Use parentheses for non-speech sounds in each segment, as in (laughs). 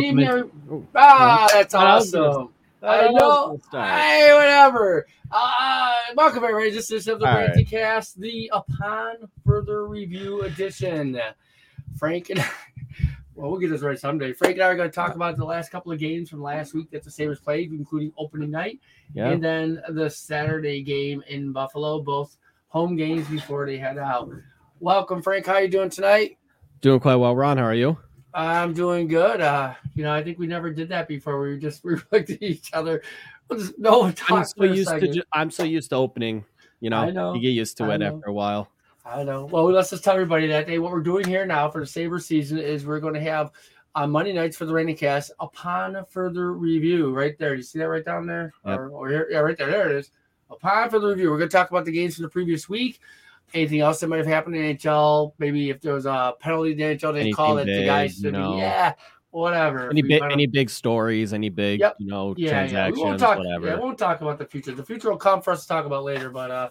Good Welcome evening. in- Oh, Ah, that's I awesome. I know. Hey, whatever. Uh, welcome everybody. This is the All right. Ranty Cast, the Upon Further Review edition. Frank and (laughs) well, we'll get this right someday. Frank and I are going to talk about the last couple of games from last week that the Sabres played, including opening night Yeah. and then the Saturday game in Buffalo, both home games before they head out. Welcome, Frank. How you doing tonight? Doing quite well, Ron. How are you? I'm doing good. Uh, you know, I think we never did that before. We just (laughs) we looked at each other. We'll just no one I'm so for a used to. second. Ju- I'm so used to opening. You know, know. you get used to I it know. after a while. I know. Well, let's just tell everybody that day what we're doing here now for the Sabre season is we're going to have on Monday nights for the Rainy Cast upon a further review. Right there. You see that right down there? Yep. Or, or here, yeah, right there. There it is. Upon further review, we're going to talk about the games from the previous week. Anything else that might have happened in NHL? Maybe if there was a penalty in the NHL, they call it Anything the guys big, should you be yeah, whatever. Any big, any big stories, any big, Yep. you know, yeah, yeah. We won't talk. whatever. Yeah, we won't talk about the future. The future will come for us to talk about later. But uh,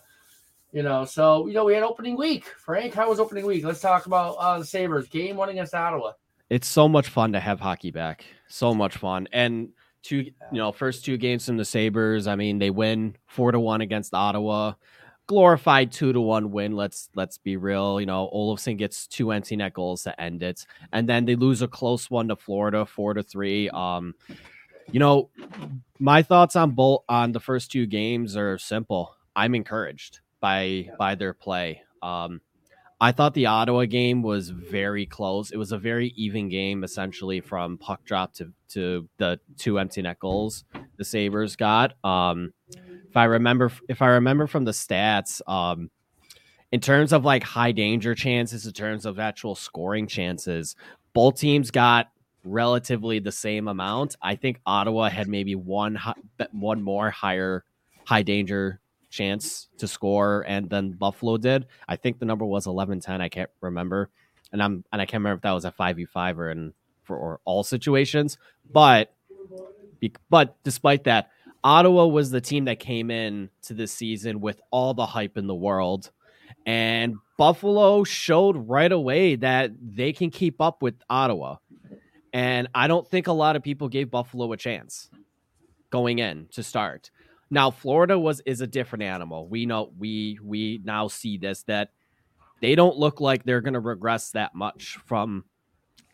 you know, so you know, we had opening week. Frank, how was opening week? Let's talk about uh the Sabres game one against Ottawa. it's so much fun to have hockey back. So much fun. And two, you know, first two games from the Sabres. I mean, they win four to one against Ottawa. Glorified two to one win. Let's let's be real. You know, Olofsson gets two empty net goals to end it, and then they lose a close one to Florida, four to three. Um, you know, my thoughts on both on the first two games are simple. I'm encouraged by by their play. Um, I thought the Ottawa game was very close. It was a very even game, essentially from puck drop to to the two empty net goals the Sabres got. Um, if I remember, if I remember from the stats, um, in terms of like high danger chances, in terms of actual scoring chances, both teams got relatively the same amount. I think Ottawa had maybe one one more higher high danger chance to score and then Buffalo did. I think the number was 11-10, I can't remember. And I'm and I can't remember if that was a 5v5 or in for or all situations, but but despite that, Ottawa was the team that came in to this season with all the hype in the world. And Buffalo showed right away that they can keep up with Ottawa. And I don't think a lot of people gave Buffalo a chance going in to start. Now Florida was is a different animal. We know we we now see this that they don't look like they're going to regress that much from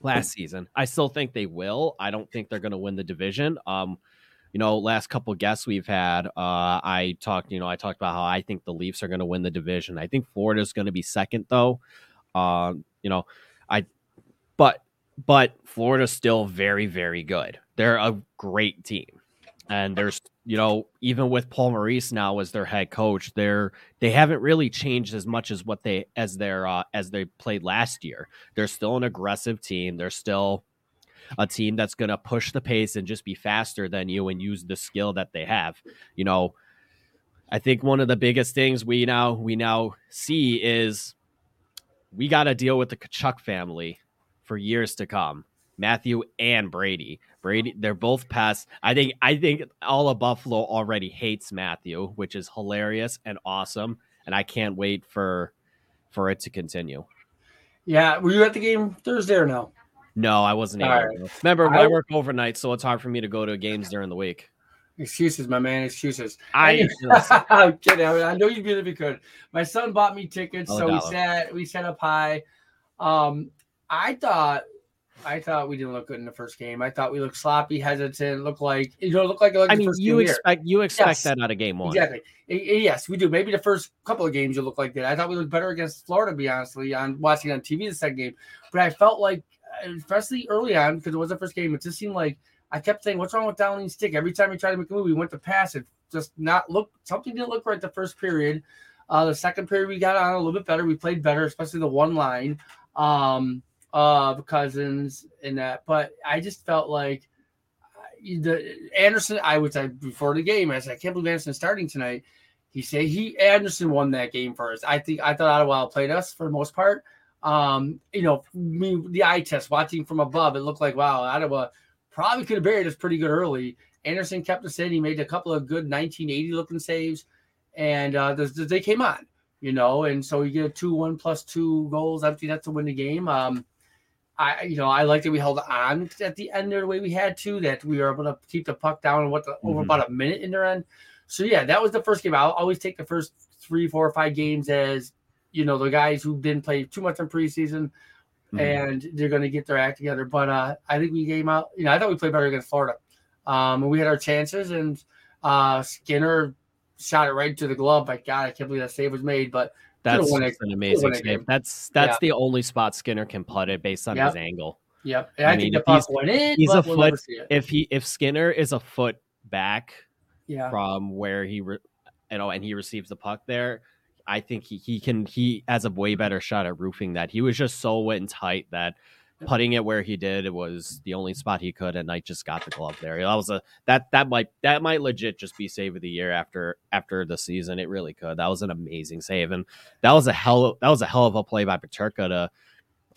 last season. I still think they will. I don't think they're going to win the division. Um you know, last couple guests we've had, uh, I talked, you know, I talked about how I think the Leafs are going to win the division. I think Florida's going to be second, though. Um, you know, I, but, but Florida's still very, very good. They're a great team, and there's, you know, even with Paul Maurice now as their head coach, they're they haven't really changed as much as what they as their uh, as they played last year. They're still an aggressive team. They're still a team that's going to push the pace and just be faster than you and use the skill that they have. You know, I think one of the biggest things we now we now see is we got to deal with the Tkachuk family for years to come. Matthew and Brady. Brady, they're both past. I think I think all of Buffalo already hates Matthew, which is hilarious and awesome, and I can't wait for for it to continue. Yeah, were you at the game Thursday or no? No, I wasn't able. To. Remember, I- I work overnight, so it's hard for me to go to games during the week. Excuses, my man. Excuses. I (laughs) (laughs) I'm kidding. I, mean, I know you'd be if you could. My son bought me tickets, so we sat we sat up high. Um, I thought I thought we didn't look good in the first game. I thought we looked sloppy, hesitant, looked like you know, looked like like I mean, you expect you expect Yes. that out of game one. Exactly. Yes, we do. Maybe the first couple of games you look like that. I thought we looked better against Florida, to be honestly, on watching on TV the second game. But I felt like, especially early on, because it was the first game, it just seemed like I kept saying, "What's wrong with Downing's stick?" Every time he tried to make a move, we went to pass it. Just not look. Something didn't look right the first period. Uh, the second period we got on a little bit better. We played better, especially the one line um, of Cozens and that. But I just felt like uh, the Anderson. I would say before the game, I said, I can't believe Anderson's starting tonight. He said he Anderson won that game first. I think I thought Ottawa played us for the most part. Um, you know, me the eye test watching from above, it looked like wow, Ottawa probably could have buried us pretty good early. Anderson kept us in. He made a couple of good 1980 looking saves, and uh, the, the- they came on, you know. And so you get a two one plus two goals. I think that's to win the game. Um, I you know I like that we held on at the end there the way we had to that we were able to keep the puck down and what the, over Mhm. about a minute in their end. So yeah, that was the first game. I'll always take the first three, four, or five games as you know the guys who didn't play too much in preseason Mhm. and they're going to get their act together. But uh, I think we came out. You know, I thought we played better against Florida. Um, we had our chances, and uh, Skinner shot it right to the glove. My God, I can't believe that save was made. But That's an amazing save. game. That's that's Yeah. the only spot Skinner can put it based on Yep. his angle. yep, and I, I think mean, the puck he's- went in. he's a we'll foot- never see it. If he if Skinner is a foot back yeah, from where he re, you know and he receives the puck there, I think he, he can he has a way better shot at roofing that. He was just so wet and tight that putting it where he did it was the only spot he could and Knight just got the glove there. That was a that that might that might legit just be save of the year after after the season. It really could. That was an amazing save and that was a hell that was a hell of a play by Peterka to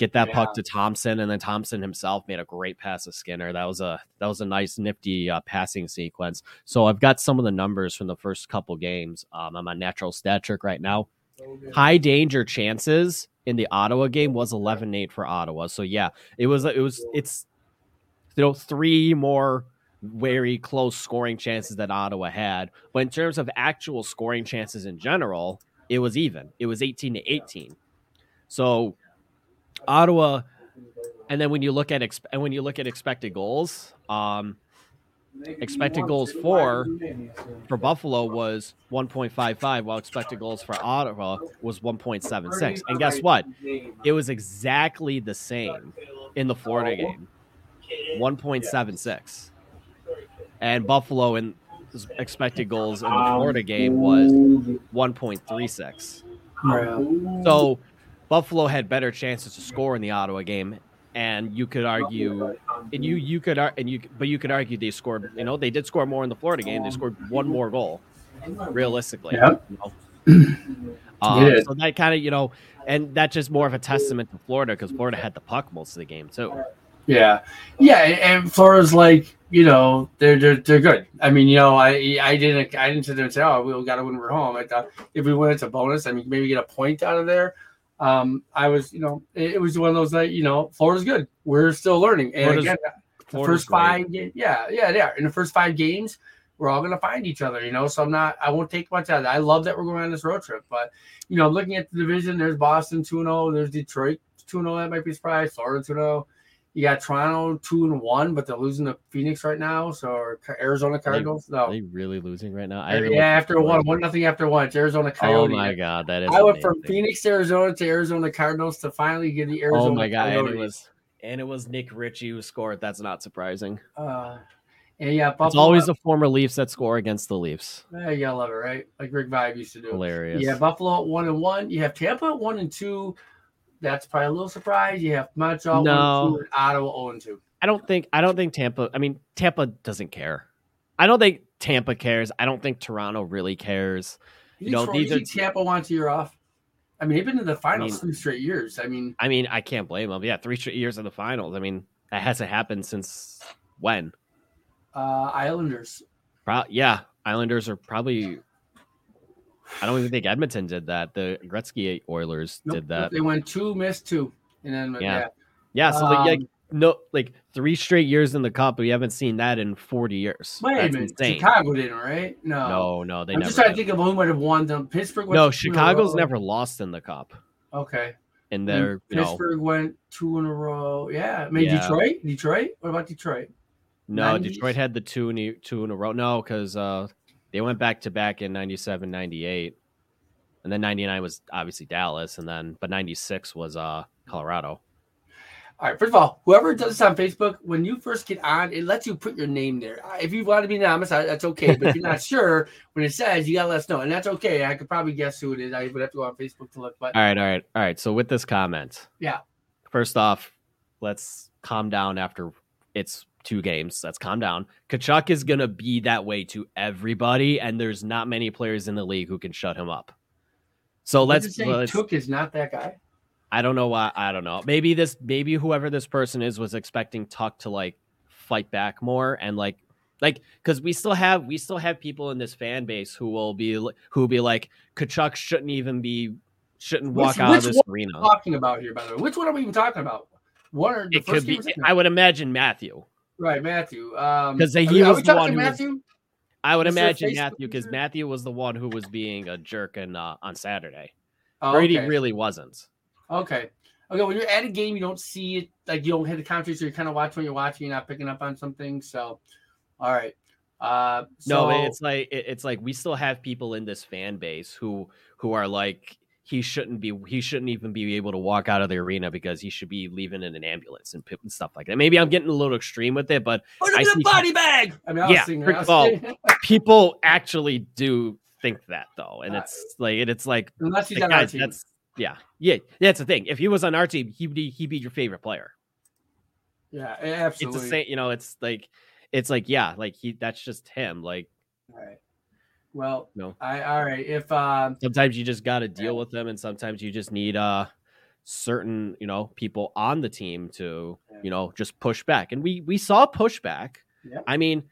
get that puck to Thompson and then Thompson himself made a great pass to Skinner. That was a that was a nice nifty uh, passing sequence. So I've got some of the numbers from the first couple games. Um, I'm on natural stat trick right now. High danger chances in the Ottawa game was 11-8 for Ottawa. So yeah, it was it was it's you know three more very close scoring chances that Ottawa had. But in terms of actual scoring chances in general, it was even. It was 18 to 18. So Ottawa and then when you look at exp- and when you look at expected goals, um expected goals for for Buffalo was 1.55 while expected goals for Ottawa was 1.76. And guess what? It was exactly the same in the Florida game. 1.76. And Buffalo in expected goals in the Florida game was 1.36. So Buffalo had better chances to score in the Ottawa game, and you could argue, and you you could and you but you could argue they scored. You know, they did score more in the Florida game. They scored one more goal, realistically. Yep. you know. (clears throat) Um, did. so that kind of you know, and that's just more of a testament to Florida because Florida had the puck most of the game too. Yeah, yeah, and and Florida's like you know they're they're they're good. I mean, you know, I I didn't I didn't sit there and say, oh, we got to win. We're home. I thought if we win, it's a bonus. I mean, maybe get a point out of there. Um, I was, you know, it, it was one of those that you know, Florida's good. We're still learning, and Florida's- again, the Florida's first five, ga- yeah, yeah, they are. In the first five games, we're all gonna find each other, you know. So I'm not, I won't take much out of that. I love that we're going on this road trip, but you know, looking at the division, there's Boston two 0 there's Detroit two 0 That might be a surprise. Florida two 0 You got Toronto two and one, but they're losing to Phoenix right now. So Arizona Cardinals, Are no, they really losing right now? Oh. yeah, after one, one nothing after one. It's Arizona Cardinals. Oh my god, that is. I went from amazing. Phoenix, Arizona to Arizona Cardinals to finally get the Arizona. Oh my god, and it Coyotes. was and it was Nick Ritchie who scored. That's not surprising. Uh, and yeah, Buffalo. It's always the former Leafs that score against the Leafs. Yeah, you gotta love it, right? Like Rick Vibe used to do. Hilarious. Yeah, Buffalo at one and one. You have Tampa at one and two. That's probably a little surprise. You have Montreal No. 1-2 and Ottawa 0 and two. I don't think I don't think Tampa. I mean, Tampa doesn't care. I don't think Tampa cares. I don't think Toronto really cares. You, No, think, these are- Tampa wants a year off? I mean, they've been in the finals mean- three straight years. I mean, I mean, I can't blame them. Yeah, three straight years in the finals. I mean, that hasn't happened since when? uh, Islanders. Pro- yeah, Islanders are probably. I don't even think Edmonton did that. The Gretzky Oilers Nope, did that. They went two, missed two, and then Yeah. yeah. Yeah, so like, like Um, no, like three straight years in the cup. We haven't seen that in forty years. Wait a minute, insane. Chicago didn't, right? No, No, no, they I'm never. just trying to think of who might have won them. Pittsburgh. no, two in a Chicago's never lost in the cup, Okay. and And they're you know Pittsburgh went two in a row. Yeah, I mean Yeah. Detroit. Detroit. What about Detroit? no 90s? Detroit had the two in a, two in a row. No, because uh, they went back to back in 97, 98. and then ninety nine was obviously Dallas, and then but ninety six was uh Colorado. All right. First of all, whoever does this on Facebook, when you first get on, it lets you put your name there. If you want to be anonymous, that's okay. But if you're not (laughs) sure, when it says, you gotta let us know, and that's okay. I could probably guess who it is. I would have to go on Facebook to look, but All right, all right, all right. So with this comment, Yeah. First off, let's calm down after it's two games. Let's calm down. Tkachuk is gonna be that way to everybody, and there's not many players in the league who can shut him up. So let's let's, Tuch is not that guy. I don't know why. I don't know. Maybe this. Maybe whoever this person is was expecting Tuch to like fight back more and like like because we still have we still have people in this fan base who will be who will be like Tkachuk shouldn't even be shouldn't Which- walk out of this arena. Talking about here, by the way, which one are we even talking about? one or the It first could be. I would imagine Matthew. Right, Matthew. Um, 'Cause he was the one who was- Matthew. I would Was a imagine Matthew because? Matthew was the one who was being a jerk and uh, on Saturday. Oh, Brady okay. really wasn't. Okay. Okay. When you're at a game, you don't see it, like you don't hit the commentary, so you're kind of watch when you're watching, you're not picking up on something. So, all right. Uh, No, it's like it- it's like we still have people in this fan base who who are like he shouldn't be he shouldn't even be able to walk out of the arena because he should be leaving in an ambulance and, and stuff like that. Maybe I'm getting a little extreme with it, but put him I in a see- body bag. I mean, I was Yeah, singing, first I of was all, singing- (laughs) people actually do think that though, and Uh, it's like and it's like, unless he's like, on our team. that's yeah yeah that's the thing. If he was on our team, he'd be he'd be your favorite player. yeah, It's absolutely. the same, you know. It's like it's like yeah, like he that's just him. Like All right. Well, No. I all right. If um, sometimes you just got to deal Yeah. with them and sometimes you just need uh certain you know people on the team to Yeah. you know just push back and we we saw pushback Yeah. i mean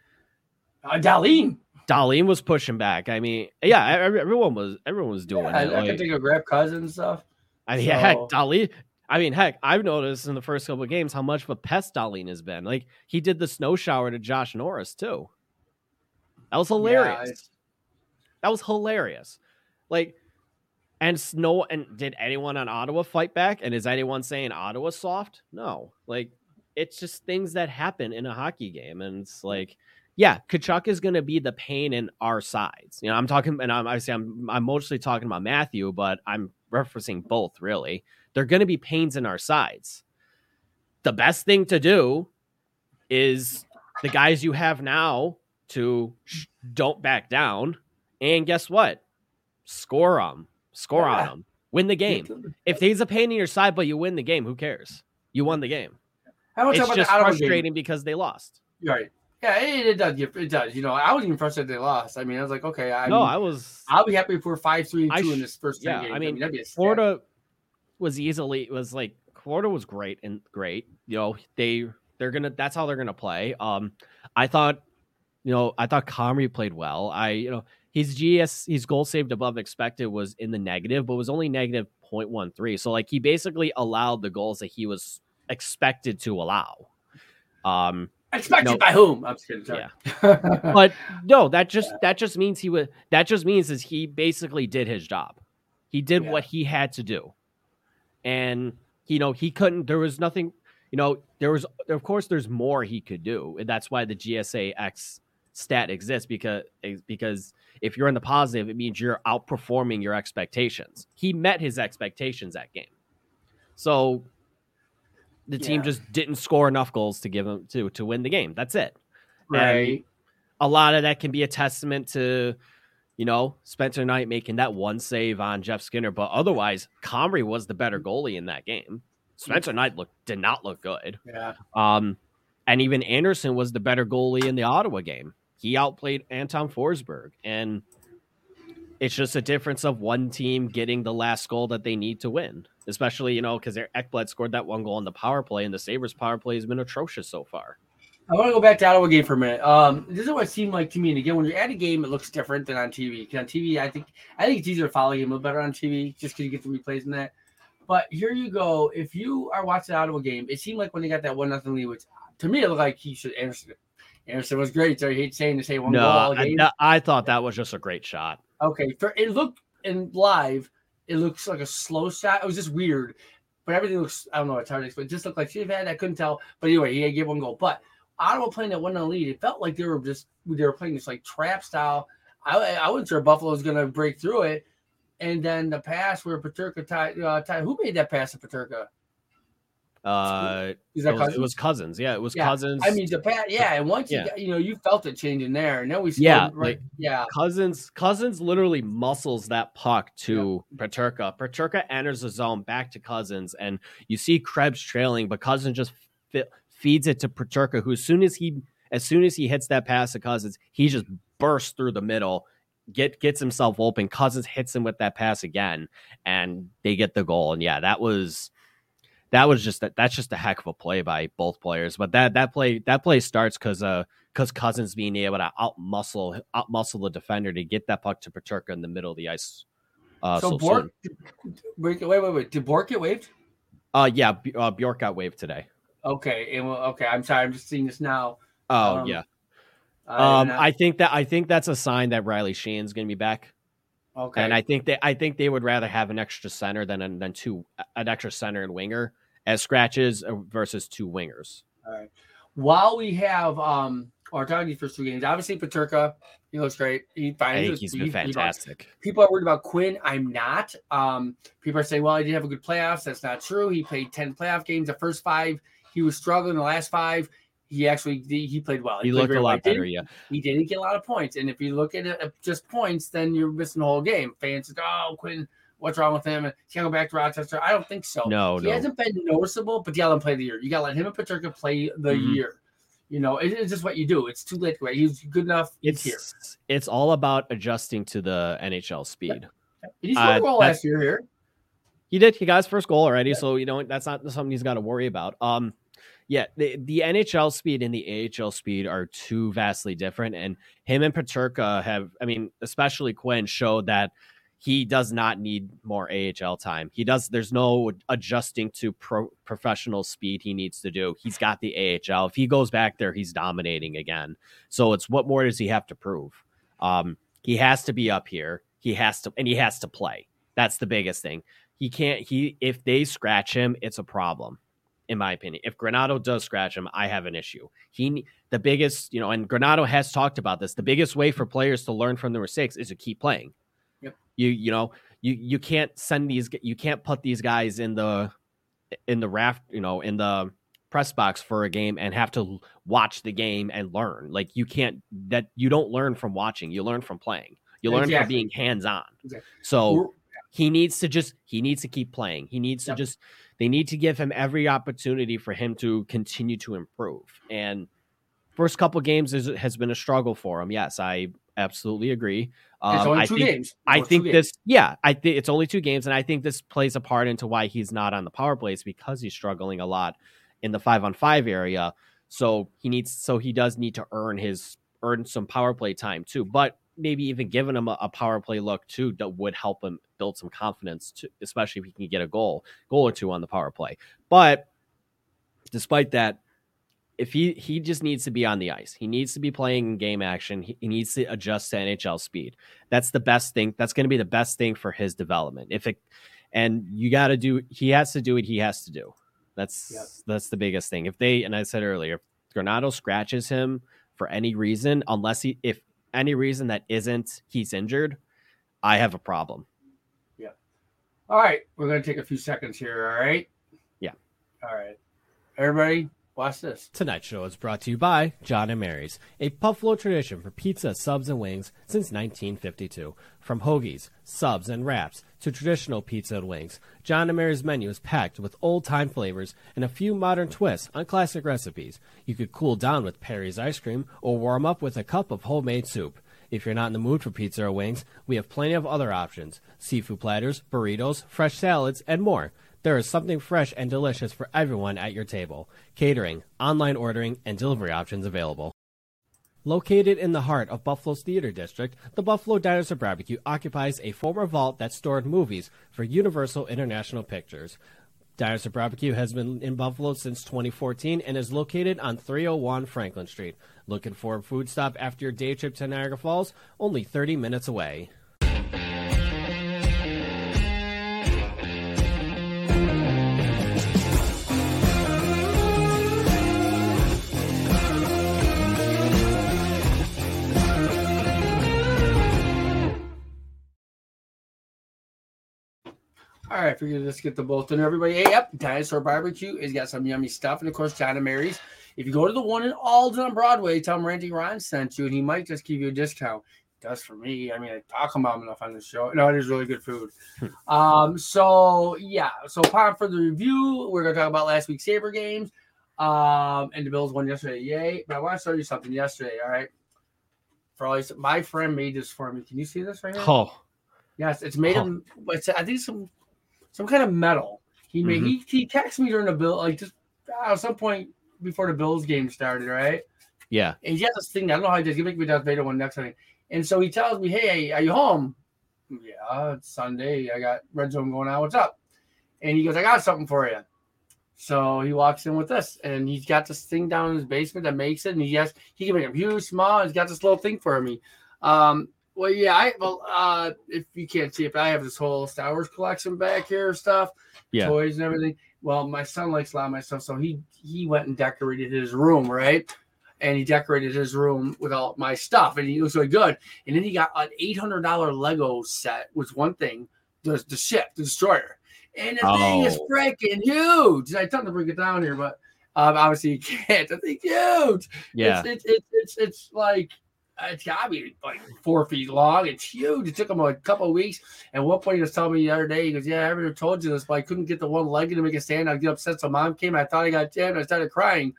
uh, Dahlin, Dahlin was pushing back i mean yeah everyone was everyone was doing yeah, I, it I like, could take a grab cousin and stuff. i mean heck so- Dahlin I mean, heck, I've noticed in the first couple of games how much of a pest Dahlin has been. Like he did the snow shower to Josh Norris too. That was hilarious. That was hilarious. Like, and snow. And did anyone on Ottawa fight back? And is anyone saying Ottawa soft? No. Like, it's just things that happen in a hockey game, and it's like, yeah, Tkachuk is going to be the pain in our sides. You know, I'm talking, and I'm obviously I'm I'm mostly talking about Matthew, but I'm referencing both. Really, they're going to be pains in our sides. The best thing to do is the guys you have now to sh- don't back down and guess what? Score them. Score on them. Win the game. If he's a pain in your side, but you win the game, who cares? You won the game. I want to talk about just the Ottawa game. frustrating because they lost. Right. Yeah, it, it does. get- It does. You know, I was even frustrated they lost. I mean, I was like, okay, I no, I was. I'll be happy if we're five, three, and I two in this first yeah, games. I mean, that'd be a. Florida was easily was like Florida was great and great. You know, they they're gonna that's how they're gonna play. Um, I thought, you know, I thought Comrie played well. I you know his GS his goal saved above expected was in the negative, but was only negative 0.13. So like he basically allowed the goals that he was expected to allow. Um, Expected no. by whom? I'm just kidding. Sorry. but no, that (laughs) just that just means he would that just means is he basically did his job. He did Yeah. what he had to do. And you know, he couldn't there was nothing, you know, there was of course there's more he could do. And that's why the GSAx stat exists because because if you're in the positive, it means you're outperforming your expectations. He met his expectations that game. So the team just didn't score enough goals to give him to to win the game. That's it right. a lot of that can be a testament to, you know, Spencer Knight making that one save on Jeff Skinner. But otherwise, Comrie was the better goalie in that game. Spencer Knight looked did not look good. Yeah. Um, and even Anderson was the better goalie in the Ottawa game. He outplayed Anton Forsberg, and it's just a difference of one team getting the last goal that they need to win. Especially, you know, because Ekblad scored that one goal on the power play, and the Sabres power play has been atrocious so far. I want to go back to Ottawa game for a minute. Um, this is what it seemed like to me. And again, when you're at a game, it looks different than on TV. 'Cause on TV, I think I think it's easier to follow a game a little better on TV, just because you get the replays and that. But here you go. If you are watching the Ottawa game, it seemed like when they got that one nothing lead, which to me it looked like he should Anderson. Anderson was great. So hate saying to say one No, goal all I, that- I thought that was just a great shot. Okay, for it looked in live, it looks like a slow shot. It was just weird, but everything looks. I don't know. It's hard to explain. But it just looked like she had. I couldn't tell. But anyway, he had give one goal. But Ottawa playing that one on lead, it felt like they were just they were playing this like trap style. I I wasn't sure Buffalo was going to break through it, and then the pass where Peterka tied. Uh, tied who made that pass to Peterka? Uh, Is it was, Cozens? it was Cozens. Yeah, it was Yeah, Cozens. I mean the pass. Yeah, and once Yeah. you got, you know you felt it changing there, and then we Yeah, right. like- yeah, Cozens Cozens literally muscles that puck to Peterka. Peterka enters the zone back to Cozens, and you see Krebs trailing, but Cozens just fi- feeds it to Peterka, who as soon as he as soon as he hits that pass to Cozens, he just bursts through the middle, get gets himself open. Cozens hits him with that pass again, and they get the goal. And yeah, that was that was just that that's just a heck of a play by both players. But that that play that play starts because uh because Cozens being able to out muscle out muscle the defender to get that puck to Peterka in the middle of the ice. Uh, so so Bjork. Wait, wait, wait, wait. Did Bjork get waived? Uh, yeah, B- uh, Bjork got waived today. Okay, and well, okay, I'm sorry, I'm just seeing this now. Oh Um, yeah. I- Um, I think that I think that's a sign that Riley Sheahan's going to be back, okay, and I think they I think they would rather have an extra center than than two an extra center and winger as scratches uh, versus two wingers. All right. While we have um our talking these first two games, obviously Peterka, he looks great. He I finds think he's been fantastic. People are worried about Quinn. I'm not. Um, people are saying, well, he didn't have a good playoffs. That's not true. He played 10 playoff games. The first five, he was struggling. The last five, he actually he played well. He played looked a lot He better. Yeah, He didn't get a lot of points. And if you look at it just points, then you're missing the whole game. Fans say, oh, Quinn, what's wrong with him? He can't go back to Rochester. I don't think so. no, he no. hasn't been noticeable, but you gotta let him play the year. You gotta let him and Peterka play the Mhm. year. You know, it- it's just what you do. It's too late wait. He's good enough. It's here. it's all about adjusting to the NHL speed. He scored a uh, goal last year here. He did. He got his first goal already, so you know that's not something he's got to worry about. Um, yeah, the the NHL speed and the AHL speed are two vastly different, and him and Peterka have, I mean, especially Quinn showed that he does not need more AHL time. He does. There's no adjusting to pro, professional speed he needs to do. He's got the AHL. If he goes back there, he's dominating again. So it's what more does he have to prove? Um, he has to be up here. He has to, and he has to play. That's the biggest thing he can't he if they scratch him it's a problem in my opinion. If Granato does scratch him i have an issue. He the biggest you know and Granato has talked about this the biggest way for players to learn from their mistakes is to keep playing. Yep. you you know you you can't send these you can't put these guys in the in the raft you know in the press box for a game and have to watch the game and learn. Like you can't that you don't learn from watching you learn from playing. You learn from being hands on Exactly. so We're- he needs to just he needs to keep playing. He needs to just they need to give him every opportunity for him to continue to improve. And first couple games is, has been a struggle for him. Yes, I absolutely agree. it's Um, only I two think games. I think games. this yeah, I think it's only two games and I think this plays a part into why he's not on the power plays because he's struggling a lot in the 5 on 5 area. So he needs so he does need to earn his earn some power play time too. But maybe even giving him a, a power play look too that would help him build some confidence, to, especially if he can get a goal, goal or two on the power play. But despite that, if he he just needs to be on the ice, he needs to be playing in game action. He, he needs to adjust to NHL speed. That's the best thing. That's going to be the best thing for his development. If it and you got to do, he has to do what he has to do. That's Yep. that's the biggest thing. If they and I said earlier, if Granato scratches him for any reason, unless he if any reason that isn't he's injured, I have a problem. Yeah. All right, we're gonna take a few seconds here. All right. Yeah. All right. Everybody, watch this. Tonight's show is brought to you by John and Mary's, a Buffalo tradition for pizza, subs, and wings since 1952. From hoagies, subs, and wraps to traditional pizza and wings, John and Mary's menu is packed with old-time flavors and a few modern twists on classic recipes. You could cool down with Perry's ice cream or warm up with a cup of homemade soup. If you're not in the mood for pizza or wings, we have plenty of other options seafood platters, burritos, fresh salads, and more. There is something fresh and delicious for everyone at your table. Catering, online ordering, and delivery options available. Located in the heart of Buffalo's Theater District, the Buffalo Dinosaur Barbecue occupies a former vault that stored movies for Universal International Pictures. Dinosaur Barbecue has been in Buffalo since 2014 and is located on 301 Franklin Street. Looking for a food stop after your day trip to Niagara Falls? Only 30 minutes away. All right, figured let's get the both in. Everybody, hey, yep, Dinosaur Barbecue has got some yummy stuff, and of course, John and Mary's. If you go to the one in Alden on Broadway, tell him Randy Ron sent you, and he might just give you a discount. Does for me. I mean, I talk about him enough on the show. No, it is really good food. um, so yeah, so upon for the review, we're gonna talk about last week's Sabre games. Um, and the Bills won yesterday. Yay! But I want to show you something yesterday. All right. For all these, my friend made this for me. Can you see this right here? Oh, Yes, it's made of. It's I think some some kind of metal. He made. He he texted me during the bill like just uh, at some point before the Bills game started, right? yeah. And he has this thing. I don't know how he does. He make me Darth Vader one next time. And so he tells me, "Hey, are you home?" Yeah, it's Sunday. I got red zone going on. What's up? And he goes, "I got something for you." So he walks in with this, and he's got this thing down in his basement that makes it, and he has he can make them huge, small. He's got this little thing for me. Um, well, yeah, I well, uh, if you can't see it, but I have this whole Star Wars collection back here, stuff, Yeah. toys and everything. Well, my son likes a lot of my stuff, so he he went and decorated his room, right? And he decorated his room with all my stuff, and he looks really good. And then he got an eight hundred dollar Lego set, was one thing, the the ship, the destroyer, and the thing is Oh. freaking huge. I tried to bring it down here, but um, obviously you (laughs) can't. The thing's huge. Yeah. It's it's it's it's, it's like it's gotta be like four feet long. It's huge. It took him a couple of weeks. And one point he was telling me the other day, he goes, Yeah, I ever told you this, but I couldn't get the one leg to make it stand. I'd get upset. So mom came, I thought I got jammed. I started crying.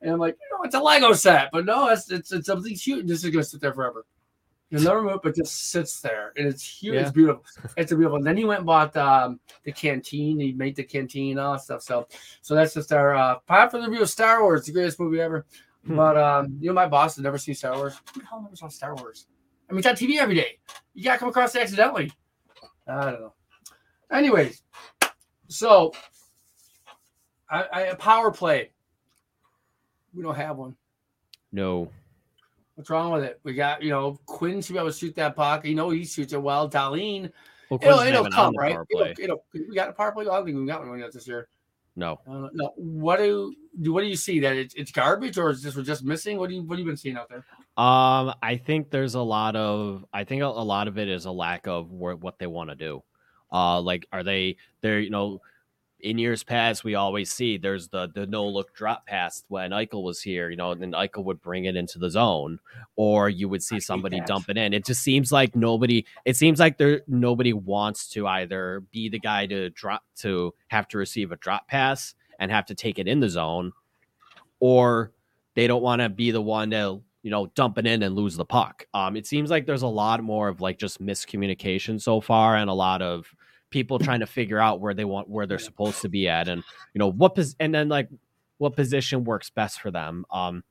And I'm like, you know, it's a Lego set, but no, it's it's it's something huge. This is gonna sit there forever. You'll never move, but just sits there, and it's huge. It's beautiful. It's a beautiful. And then he went and bought um, the canteen. He made the canteen, and all that stuff. So, so that's just our uh, pop for the review of Star Wars, the greatest movie ever. Hmm. But um, you know, my boss has never seen Star Wars. Who the hell never saw Star Wars? I mean, it's on TV every day. You gotta come across it accidentally. I don't know. Anyways, so I, I a power play. We don't have one. No. What's wrong with it? We got, you know, Quinn should be able to shoot that puck. You know, he shoots it well. Dahlin, Well, it'll, it'll come, right? It'll, it'll, we got a power play. I don't think we got one yet this year. No. Uh, no, what do do? What do you see that it's, it's garbage, or is this we're just missing? What do you what have you been seeing out there? Um, I think there's a lot of I think a, a lot of it is a lack of where, what they want to do. Uh, like are they they're you know in years past we always see there's the the no look drop pass when Eichel was here, you know, and then Eichel would bring it into the zone, or you would see somebody dump it in. It just seems like nobody. It seems like there nobody wants to either be the guy to drop to have to receive a drop pass and have to take it in the zone, or they don't want to be the one to you know dump it in and lose the puck. Um, it seems like there's a lot more of like just miscommunication so far, and a lot of people trying to figure out where they want where they're supposed to be at, and you know what pos- and then like what position works best for them. Um,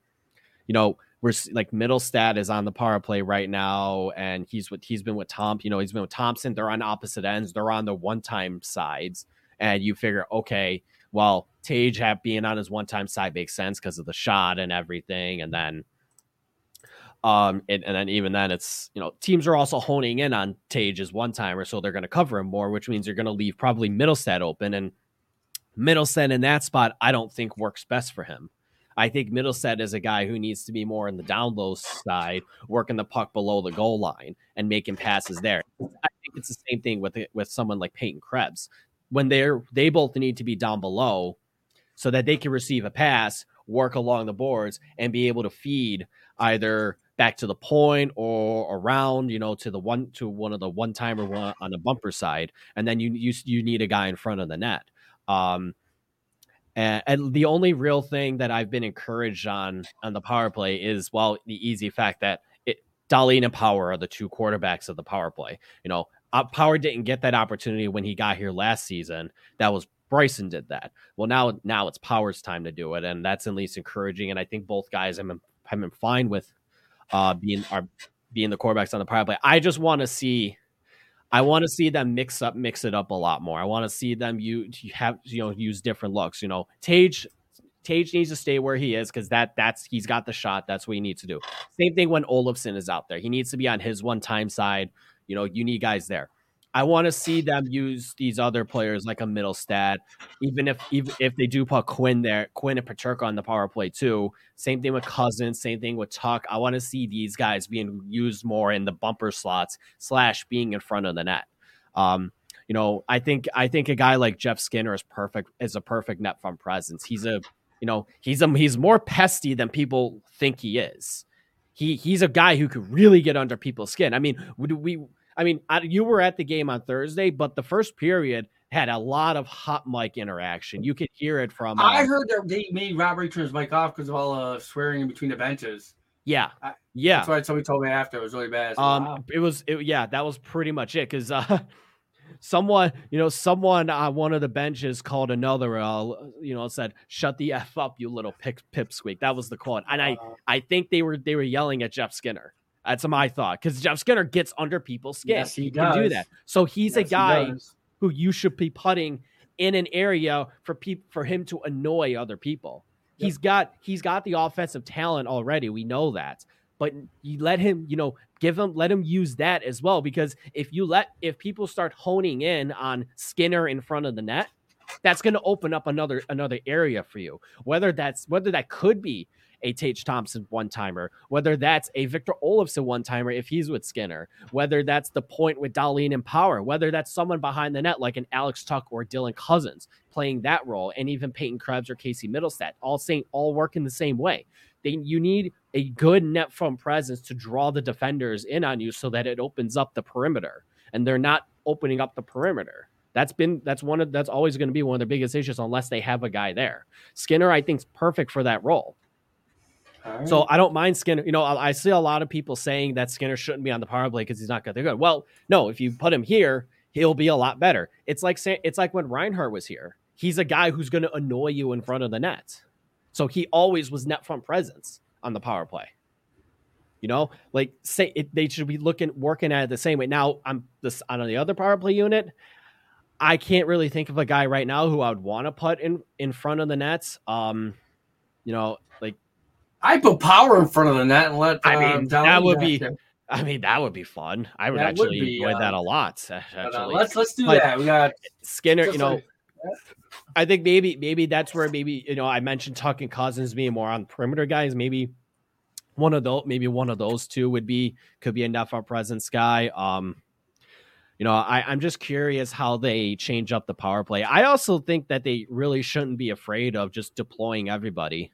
you know we're like Mittelstadt is on the power play right now, and he's with he's been with Tom. You know he's been with Thompson. They're on opposite ends. They're on the one time sides, and you figure okay, well Tage being on his one time side makes sense because of the shot and everything, and then um, and, and then even then, it's you know teams are also honing in on Tage as one timer, so they're going to cover him more, which means you're going to leave probably Mittelstadt open, and Mittelstadt in that spot, I don't think works best for him. I think Mittelstadt is a guy who needs to be more in the down low side, working the puck below the goal line and making passes there. I think it's the same thing with with someone like Peyton Krebs. When they're they both need to be down below so that they can receive a pass, work along the boards, and be able to feed either back to the point or around, you know, to the one to one of the one timer one on the bumper side, and then you you you need a guy in front of the net. Um, and, and the only real thing that I've been encouraged on on the power play is well the easy fact that it Dahlin and Power are the two quarterbacks of the power play. You know, uh, Power didn't get that opportunity when he got here last season. That was Bryson did that. Well, now now it's Power's time to do it, and that's at least encouraging. And I think both guys have been, have been fine with uh, being are being the quarterbacks on the power play. I just want to see. I want to see them mix up, mix it up a lot more. I want to see them you have you know use different looks. You know, Tage Tage needs to stay where he is because that that's he's got the shot. That's what he needs to do. Same thing when Olofsson is out there. He needs to be on his one time side. You know, you need guys there. I want to see (sighs) them use these other players like a Mittelstadt, even if even if they do put Quinn there, Quinn and Peterka on the power play too. Same thing with Cozens, same thing with Tuch. I want to see these guys being used more in the bumper slots slash being in front of the net. Um, you know, I think I think a guy like Jeff Skinner is perfect is a perfect net front presence. He's a you know he's a he's more pesty than people think he is. He he's a guy who could really get under people's skin. I mean, would we? I mean, I, you were at the game on Thursday, but the first period had a lot of hot mic interaction. You could hear it from. Uh, I heard that they made Robert turn his mic off because of all uh, swearing in between the benches. yeah, I- yeah. That's why somebody told me after it was really bad. Said, Um, wow. it was it, yeah, that was pretty much it because uh, (laughs) someone you know someone on one of the benches called another uh, you know said shut the f up you little pip pipsqueak that was the quote and I I think they were they were yelling at Jeff Skinner. That's my thought because Jeff Skinner gets under people's skin. Yes, he can do that. So he's a yes, he guy does. who you should be putting in an area for people for him to annoy other people. Yep. He's got he's got the offensive talent already. We know that. But you let him, you know, give him let him use that as well because if you let if people start honing in on Skinner in front of the net, that's going to open up another another area for you. Whether that's whether that could be a Tage Thompson one timer, whether that's a Victor Olofsson one timer if he's with Skinner, whether that's the point with Dahlin and Power, whether that's someone behind the net like an Alex Tuch or Dylan Cozens playing that role, and even Peyton Krebs or Casey Mittelstadt, all saying all work in the same way. They, you need a good net front presence to draw the defenders in on you so that it opens up the perimeter, and they're not opening up the perimeter. That's been that's one of that's always going to be one of the biggest issues unless they have a guy there. Skinner, I think, is perfect for that role. Right. So I don't mind Skinner. You know, I, I, see a lot of people saying that Skinner shouldn't be on the power play because he's not good. They're good. Well, no, if you put him here, he'll be a lot better. It's like it's like when Reinhart was here. He's a guy who's going to annoy you in front of the net. So he always was net front presence on the power play. You know, like say it, they should be looking working at it the same way. Now I'm this on the other power play unit. I can't really think of a guy right now who I would want to put in in front of the nets. Um, you know, like I put power in front of the net and let. I mean, uh, that would be. I mean, that would be fun. I would that actually would be, enjoy uh, that a lot. Actually, but, uh, let's let's do but that. We got Skinner. You know, I think maybe maybe that's where maybe you know I mentioned Tuch and Cozens being more on perimeter guys. Maybe one of those, maybe one of those two would be could be enough our presence guy. Um, you know, I, I'm just curious how they change up the power play. I also think that they really shouldn't be afraid of just deploying everybody.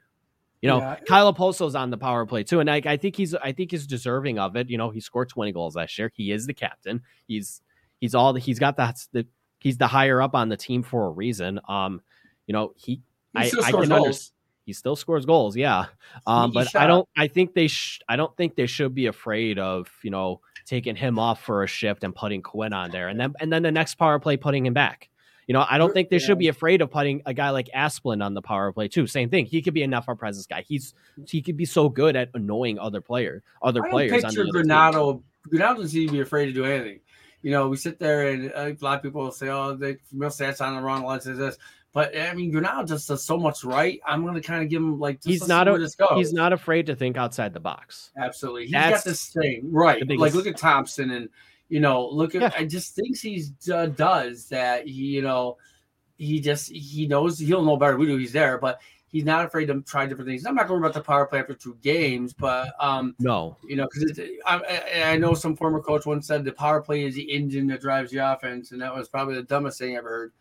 You know, yeah. Kyle Okposo's on the power play too, and I, I think he's I think he's deserving of it. You know, he scored 20 goals last year. He is the captain. He's he's all he's got that the he's the higher up on the team for a reason. Um, you know, he, he I, I can understand. He still scores goals, yeah. Um, but I don't. I think they. Sh- I don't think they should be afraid of you know taking him off for a shift and putting Quinn on there, and then and then the next power play putting him back. You know, I don't think they yeah. should be afraid of putting a guy like Asplin on the power play too. Same thing. He could be enough our presence guy. He's he could be so good at annoying other player, other I players. Picture Granato. Granato doesn't seem to be afraid to do anything you know, we sit there and uh, a lot of people will say, "Oh, they Mittelstadt's on the wrong line." Says this, but I mean, Granato just does so much right. I'm going to kind of give him like he's not a, he's not afraid to think outside the box. Absolutely, he's That's got this thing right. Like look at Thompson and you know look at yeah. I just thinks he uh, does that. He you know he just he knows he'll know better. We do. He's there, but he's not afraid to try different things. I'm not going about the power play after two games, but um, no, you know, because I, I, know some former coach once said the power play is the engine that drives the offense, and that was probably the dumbest thing I ever heard.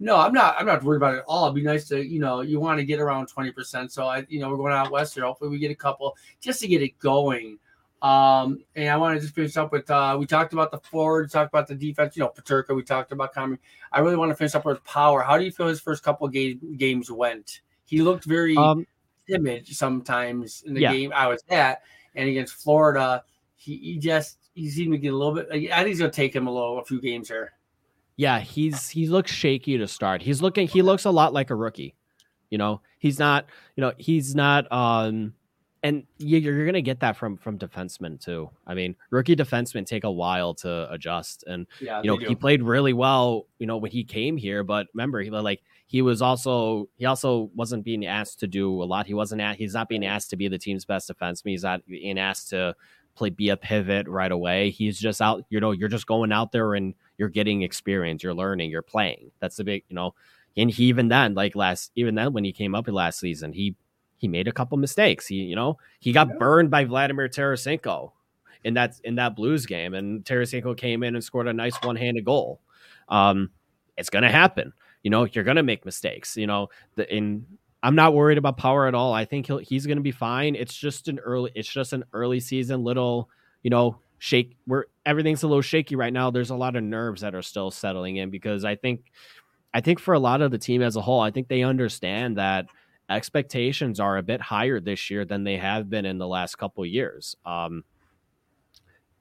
No, I'm not. I'm not worried about it at all. It'd be nice to, you know, you want to get around 20 percent. So I, you know, we're going out west here. Hopefully, we get a couple just to get it going. Um, and I want to just finish up with uh, we talked about the forward, talked about the defense, you know, Peterka, we talked about Comrie. I really want to finish up with power. How do you feel his first couple of game, games went? He looked very um, timid sometimes in the yeah. game I was at, and against Florida, he, he just he seemed to get a little bit. I think he's gonna take him a little a few games here. Yeah, he's he looks shaky to start. He's looking he looks a lot like a rookie. You know, he's not. You know, he's not. Um, and you're going to get that from from defensemen too. I mean, rookie defensemen take a while to adjust, and yeah, you know he played really well. You know when he came here, but remember he like he was also he also wasn't being asked to do a lot. He wasn't at, he's not being asked to be the team's best defenseman. He's not being asked to play be a pivot right away. He's just out. You know, you're just going out there and you're getting experience. You're learning. You're playing. That's the big. You know, and he even then like last even then when he came up in last season he he made a couple mistakes. He, you know, he got yeah. burned by Vladimir Tarasenko in that in that Blues game, and Tarasenko came in and scored a nice one handed goal. Um, it's gonna happen. You know, you're gonna make mistakes. You know, the in I'm not worried about power at all. I think he'll he's gonna be fine. It's just an early it's just an early season little, you know, shake where everything's a little shaky right now. There's a lot of nerves that are still settling in because I think I think for a lot of the team as a whole, I think they understand that expectations are a bit higher this year than they have been in the last couple years. Um,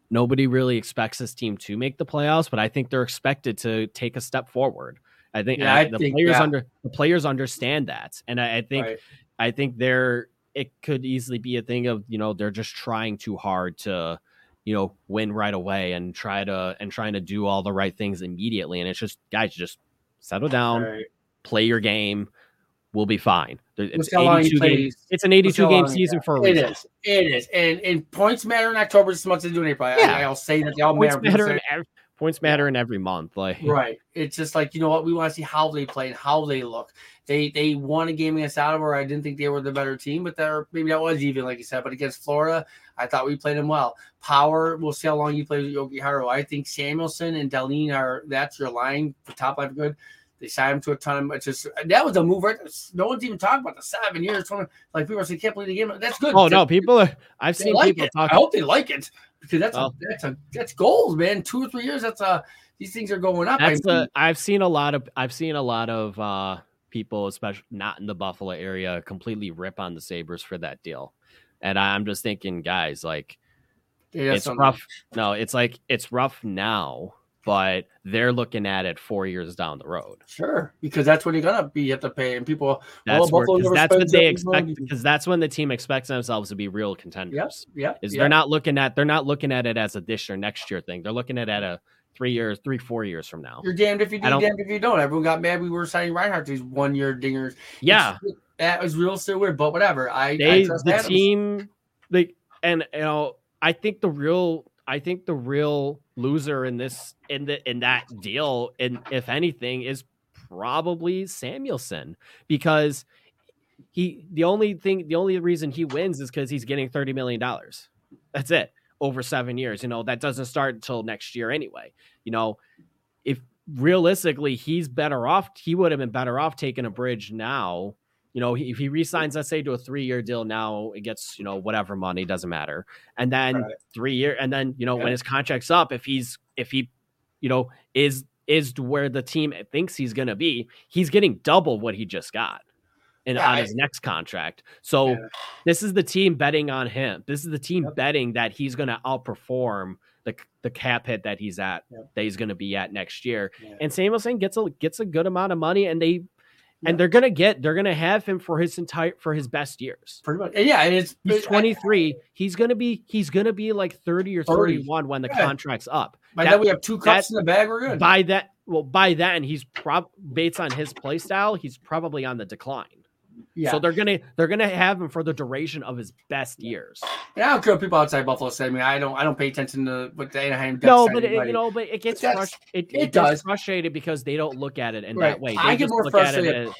nobody really expects this team to make the playoffs, but I think they're expected to take a step forward. I think, yeah, I the think, players under the players understand that, and I, I think right. I think they're it could easily be a thing of you know they're just trying too hard to you know win right away and try to and trying to do all the right things immediately, and it's just guys just settle down, Right. play your game. We'll be fine. It's, see how 82 game, it's an We'll 82 game season for a reason. is. It is. And and points matter in October just as much as they do in April. I- Yeah. I, will say that they all Points matter. matter, in every, points matter in every month. Like (laughs) Right. It's just like you know what we want to see how they play and how they look. They they won a game against Ottawa. I didn't think they were the better team, but they're maybe that was even like you said. But against Florida, I thought we played them well. Power, we'll see how long you play with Jokiharju. I think Samuelsson and Dahlin are that's your line for top line good. They signed him to a ton of it's just that was a move right. No one's even talking about the seven years. 20, like people are saying, can't believe the game. That's good. oh no, people are. I've seen like people it. talk. I hope they like it because that's Well. a, that's a that's gold, man. Two or three years. That's a these things are going up. I That's mean, the I've seen a lot of I've seen a lot of uh people, especially not in the Buffalo area, completely rip on the Sabres for that deal. And I'm just thinking, guys, like yeah, it's some- rough. No, it's like it's rough now, but they're looking at it four years down the road. Sure, because that's what you're gonna be. You have to pay, and people. Oh, that's well, where, Buffalo 'cause never that's what they expect because that's when the team expects themselves to be real contenders. Yeah, Is yeah. they're not looking at they're not looking at it as a this year next year thing. They're looking at it at a three years, three four years from now. You're damned if you do, damned if you don't. Everyone got mad. We were signing Reinhart to these one year dingers. Yeah, It's- that was real still weird, but whatever. I, I they trust the Adams. team like, and you know I think the real I think the real loser in this in the in that deal and if anything is probably Samuelsson because he the only thing the only reason he wins is because he's getting 30 million dollars. That's it over seven years you know that doesn't start until next year anyway you know. If realistically he's better off he would have been better off taking a bridge now you know, he- if he resigns, let's say to a three year deal now, it gets, you know, whatever money, doesn't matter. And then Right. three year, and then, you know, Yeah. when his contract's up, if he's, if he, you know, is, is where the team thinks he's to be, he's getting double what he just got in, Yeah, on I- his next contract. So Yeah. this is the team betting on him. This is the team Yep. betting that he's going to outperform the, the cap hit that he's at, Yep. that he's going to be at next year. Yeah. And Samuelsson gets a gets a good amount of money, and they Yeah. and they're gonna get they're gonna have him for his entire for his best years. pretty much. Yeah, and it's He's 23. He's gonna be he's gonna be like 30 or 31 when the Yeah. contract's up. By That- then we have two cups that- in the bag. We're good. By that well, by then he's prob based on his play style, he's probably on the decline. Yeah. So they're gonna they're gonna have him for the duration of his best years. and I don't care what people outside Buffalo say. I mean, I don't. I don't pay attention to what the Anaheim. No, but it, you know, but it gets But it, it it, does. frustrated because they don't look at it in Right. that way. They I get more look at it frustrated as-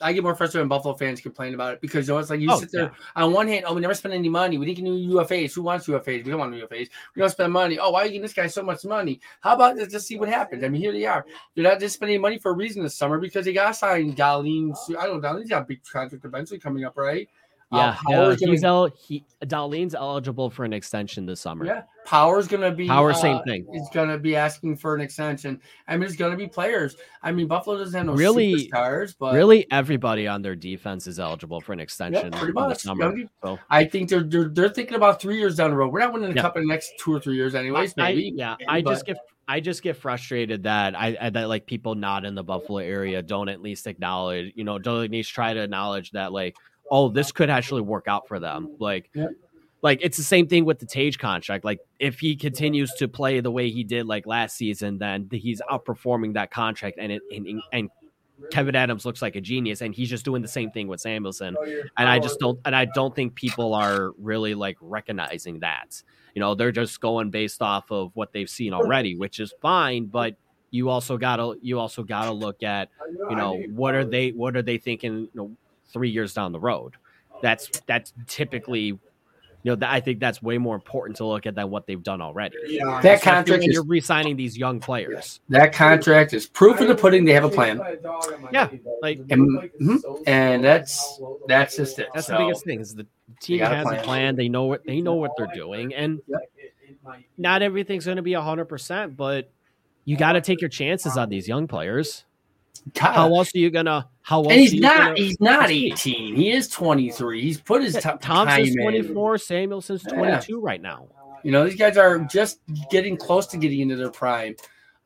I get more frustrated when Buffalo fans complain about it because you know it's like you Oh, sit there on one hand, oh, we never spend any money. We didn't get new UFAs. Who wants UFAs? We don't want UFAs. We don't spend money. Oh, why are you giving this guy so much money? How about let's just see what happens? I mean, here they are. They're not just spending money for a reason this summer because they got signed Dahlin. I don't know. Dahlin's got a big contract eventually coming up, right? Uh, Yeah, yeah, Power's gonna- he's el- he Dahlin's eligible for an extension this summer. Yeah, Power's gonna be Power, uh, same thing. Is gonna be asking for an extension. I mean, it's gonna be players. I mean, Buffalo doesn't have no Really- superstars, but Really, everybody on their defense is eligible for an extension pretty much. summer. Yeah, So I think they're, they're they're thinking about three years down the road. We're not winning the Yeah. cup in the next two or three years, anyways. I, Maybe. yeah, maybe, I just get I just get frustrated that I, I that like people not in the Buffalo area don't at least acknowledge, you know, don't at least try to acknowledge that like, oh, this could actually work out for them. Like, Yep. like it's the same thing with the Tage contract. Like, if he continues to play the way he did like last season, then he's outperforming that contract, and it and, and Kevyn Adams looks like a genius, and he's just doing the same thing with Samuelsson and I just don't and I don't think people are really like recognizing that. You know, they're just going based off of what they've seen already, which is fine, but you also gotta you also gotta look at, you know, what are they what are they thinking, you know, three years down the road. That's that's typically you know, that I think that's way more important to look at than what they've done already. Yeah. that Especially contract when is you're re-signing these young players. that contract is proof in the pudding. They have a plan, Yeah, like and, mhm, and that's that's just it. that's So, the biggest thing is the team got a has a plan. plan. They know what they know what they're doing, and not everything's going to be hundred percent, but you got to take your chances on these young players. Kyle- How else are you gonna? How else? and he's not. Gonna, He's not (laughs) eighteen. He is twenty three. He's put his t- Thompson's time in. twenty four. Samuelsson's Yeah. twenty two right now. You know, these guys are just getting close to getting into their prime.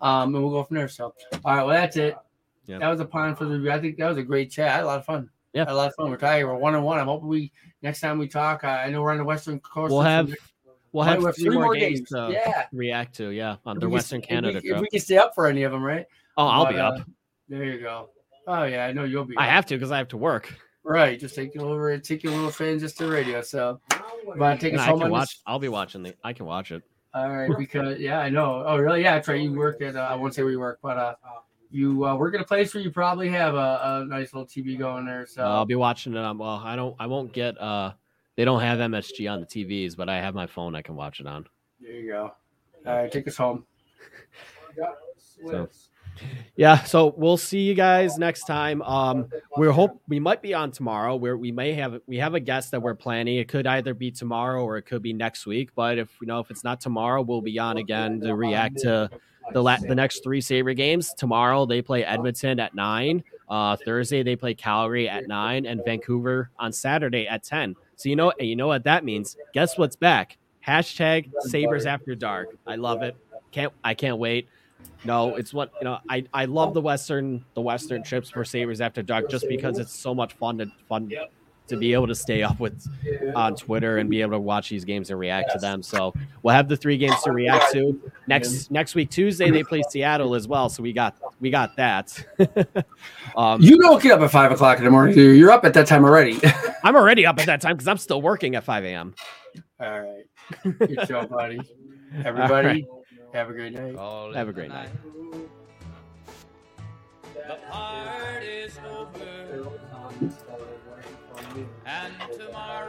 Um, and we'll go from there. So, all right, well, that's it. Yeah. That was a pond for the review. I think that was a great chat. I had a lot of fun. Yeah. I had a lot of fun. We're tired. We're one on one. I'm hoping we next time we talk. I I know we're on the Western Coast. We'll have we'll have we three, more games, to yeah. react to. Yeah, on If the we can- Western if we- Canada if we, can stay up for any of them, right? oh, I'll but, be uh, up. There you go. Oh yeah, I know you'll be. I have to because I have to work. right. Just take you over and take your little fan just to radio. So, want to take us I home can on watch. this? I'll be watching the. I can watch it. All right, because yeah, I know. Oh, really? Yeah, Trey, you work at. Uh, I won't say where you work, but uh, you uh, work at a place where you probably have a, a nice little TV going there. So I'll be watching it on. Well, I don't. I won't get. Uh, they don't have MSG on the TVs, but I have my phone. I can watch it on. there you go. All right, take us home. (laughs) So, yeah. So we'll see you guys next time. Um, we hope we might be on tomorrow. Where we may have we have a guest that we're planning. It could either be tomorrow or it could be next week. But if you know if it's not tomorrow, we'll be on again to react to the la- the next three Sabre games. Tomorrow they play Edmonton at nine. Uh, Thursday they play Calgary at nine, and Vancouver on Saturday at ten. So you know you know what that means. Guess what's back? Hashtag Sabres After Dark. I love it. Can't I can't wait. No, it's what you know. I, I love the western the western trips for Sabres After Dark just because it's so much fun to fun to be able to stay up with on Twitter and be able to watch these games and react to them. So we'll have the three games to react to next next week Tuesday. They play Seattle as well, so we got we got that. (laughs) um, You don't get up at five o'clock in the morning. dude. You're up at that time already. (laughs) I'm already up at that time because I'm still working at 5 a.m. All right. Good show, buddy. Everybody, (laughs) have a great night. Call Have a great the night. The party's over, and tomorrow.